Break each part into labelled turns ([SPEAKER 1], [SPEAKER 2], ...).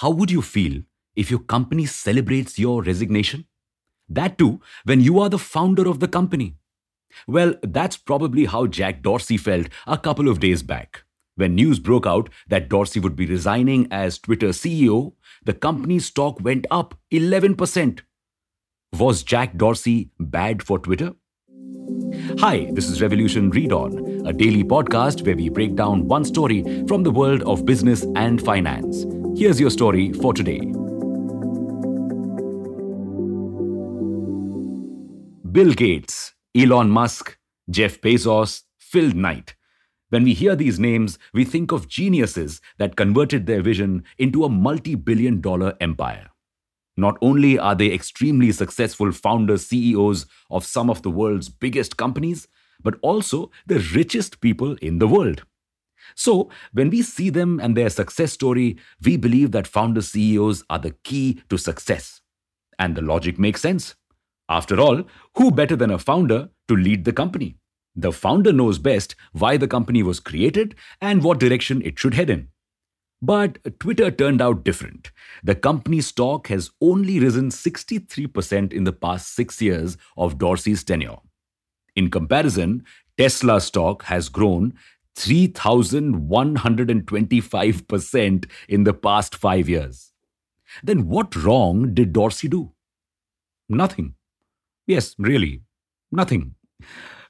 [SPEAKER 1] how would you feel if your company celebrates your resignation? That too, when you are the founder of the company. Well, that's probably how Jack Dorsey felt a couple of days back. When news broke out that Dorsey would be resigning as Twitter CEO, the company's stock went up 11%. Was Jack Dorsey bad for Twitter? Hi, this is Revolution Read On, a daily podcast where we break down one story from the world of business and finance. Here's your story for today. Bill Gates, Elon Musk, Jeff Bezos, Phil Knight. When we hear these names, we think of geniuses that converted their vision into a multi billion dollar empire. Not only are they extremely successful founders, CEOs of some of the world's biggest companies, but also the richest people in the world. So, when we see them and their success story, we believe that founder CEOs are the key to success. And the logic makes sense. After all, who better than a founder to lead the company? The founder knows best why the company was created and what direction it should head in. But Twitter turned out different. The company's stock has only risen 63% in the past six years of Dorsey's tenure. In comparison, Tesla stock has grown 3,125% in the past five years. Then what wrong did Dorsey do? Nothing. Yes, really, nothing.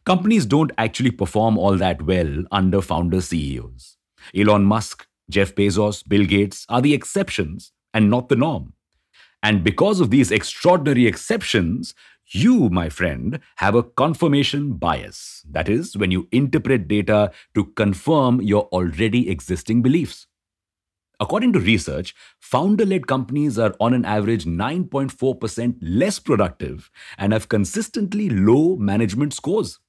[SPEAKER 1] Companies don't actually perform all that well under founder CEOs. Elon Musk, Jeff Bezos, Bill Gates are the exceptions and not the norm. And because of these extraordinary exceptions, you, my friend, have a confirmation bias. That is, when you interpret data to confirm your already existing beliefs. According to research, founder led companies are on an average 9.4% less productive and have consistently low management scores.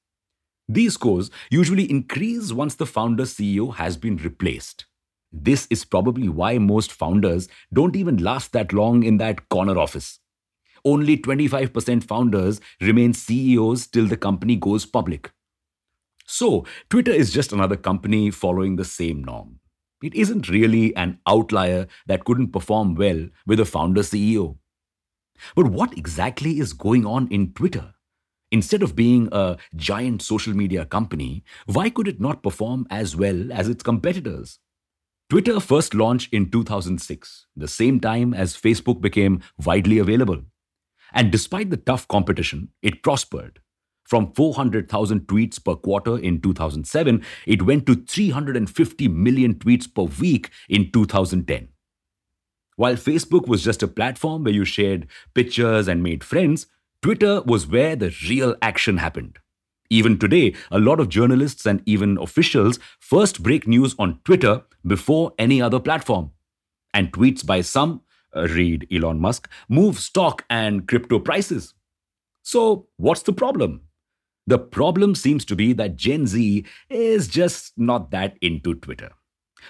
[SPEAKER 1] These scores usually increase once the founder CEO has been replaced. This is probably why most founders don't even last that long in that corner office. Only 25% founders remain CEOs till the company goes public. So, Twitter is just another company following the same norm. It isn't really an outlier that couldn't perform well with a founder CEO. But what exactly is going on in Twitter? Instead of being a giant social media company, why could it not perform as well as its competitors? Twitter first launched in 2006, the same time as Facebook became widely available. And despite the tough competition, it prospered. From 400,000 tweets per quarter in 2007, it went to 350 million tweets per week in 2010. While Facebook was just a platform where you shared pictures and made friends, Twitter was where the real action happened. Even today, a lot of journalists and even officials first break news on Twitter before any other platform. And tweets by some, read Elon Musk, move stock and crypto prices. So, what's the problem? The problem seems to be that Gen Z is just not that into Twitter.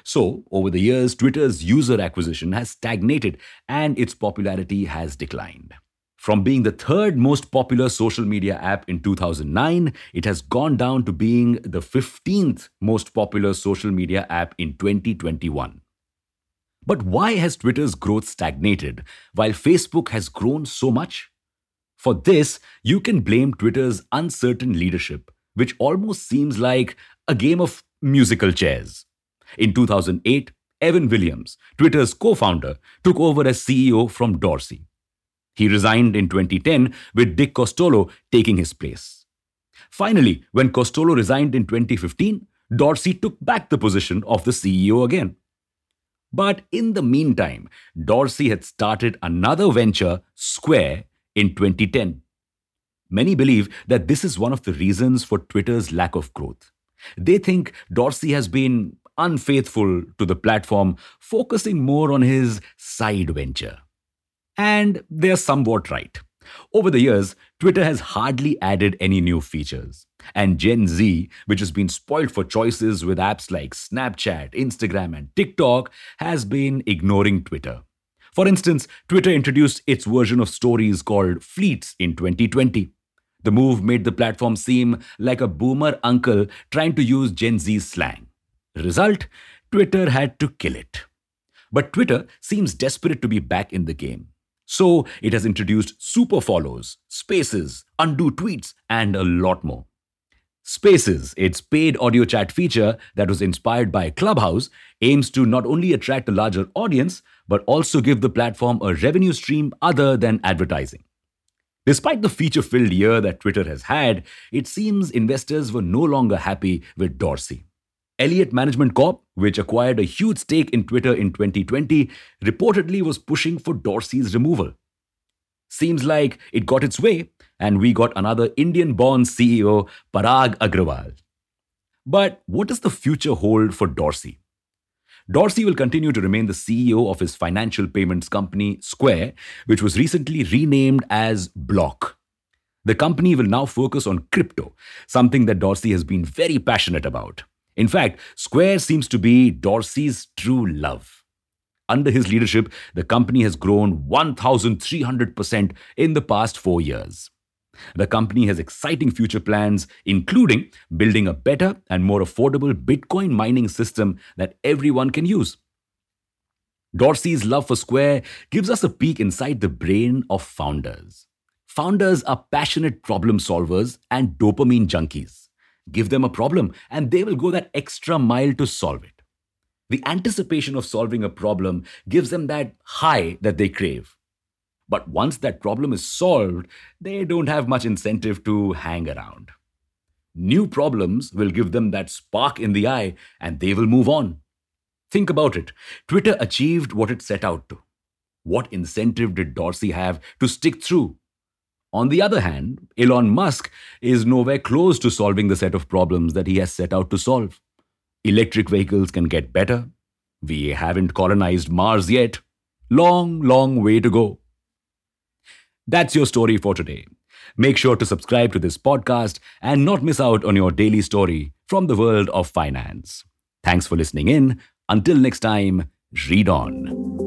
[SPEAKER 1] So, over the years, Twitter's user acquisition has stagnated and its popularity has declined. From being the third most popular social media app in 2009, it has gone down to being the 15th most popular social media app in 2021. But why has Twitter's growth stagnated while Facebook has grown so much? For this, you can blame Twitter's uncertain leadership, which almost seems like a game of musical chairs. In 2008, Evan Williams, Twitter's co founder, took over as CEO from Dorsey. He resigned in 2010 with Dick Costolo taking his place. Finally, when Costolo resigned in 2015, Dorsey took back the position of the CEO again. But in the meantime, Dorsey had started another venture, Square, in 2010. Many believe that this is one of the reasons for Twitter's lack of growth. They think Dorsey has been unfaithful to the platform, focusing more on his side venture. And they're somewhat right. Over the years, Twitter has hardly added any new features. And Gen Z, which has been spoiled for choices with apps like Snapchat, Instagram, and TikTok, has been ignoring Twitter. For instance, Twitter introduced its version of stories called Fleets in 2020. The move made the platform seem like a boomer uncle trying to use Gen Z slang. Result Twitter had to kill it. But Twitter seems desperate to be back in the game. So it has introduced super follows, spaces, undo tweets, and a lot more. Spaces, its paid audio chat feature that was inspired by Clubhouse, aims to not only attract a larger audience, but also give the platform a revenue stream other than advertising. Despite the feature filled year that Twitter has had, it seems investors were no longer happy with Dorsey. Elliott Management Corp, which acquired a huge stake in Twitter in 2020, reportedly was pushing for Dorsey's removal. Seems like it got its way, and we got another Indian born CEO, Parag Agrawal. But what does the future hold for Dorsey? Dorsey will continue to remain the CEO of his financial payments company, Square, which was recently renamed as Block. The company will now focus on crypto, something that Dorsey has been very passionate about. In fact, Square seems to be Dorsey's true love. Under his leadership, the company has grown 1,300% in the past four years. The company has exciting future plans, including building a better and more affordable Bitcoin mining system that everyone can use. Dorsey's love for Square gives us a peek inside the brain of founders. Founders are passionate problem solvers and dopamine junkies. Give them a problem, and they will go that extra mile to solve it. The anticipation of solving a problem gives them that high that they crave. But once that problem is solved, they don't have much incentive to hang around. New problems will give them that spark in the eye and they will move on. Think about it. Twitter achieved what it set out to. What incentive did Dorsey have to stick through? On the other hand, Elon Musk is nowhere close to solving the set of problems that he has set out to solve. Electric vehicles can get better. We haven't colonized Mars yet. Long, long way to go. That's your story for today. Make sure to subscribe to this podcast and not miss out on your daily story from the world of finance. Thanks for listening in. Until next time, read on.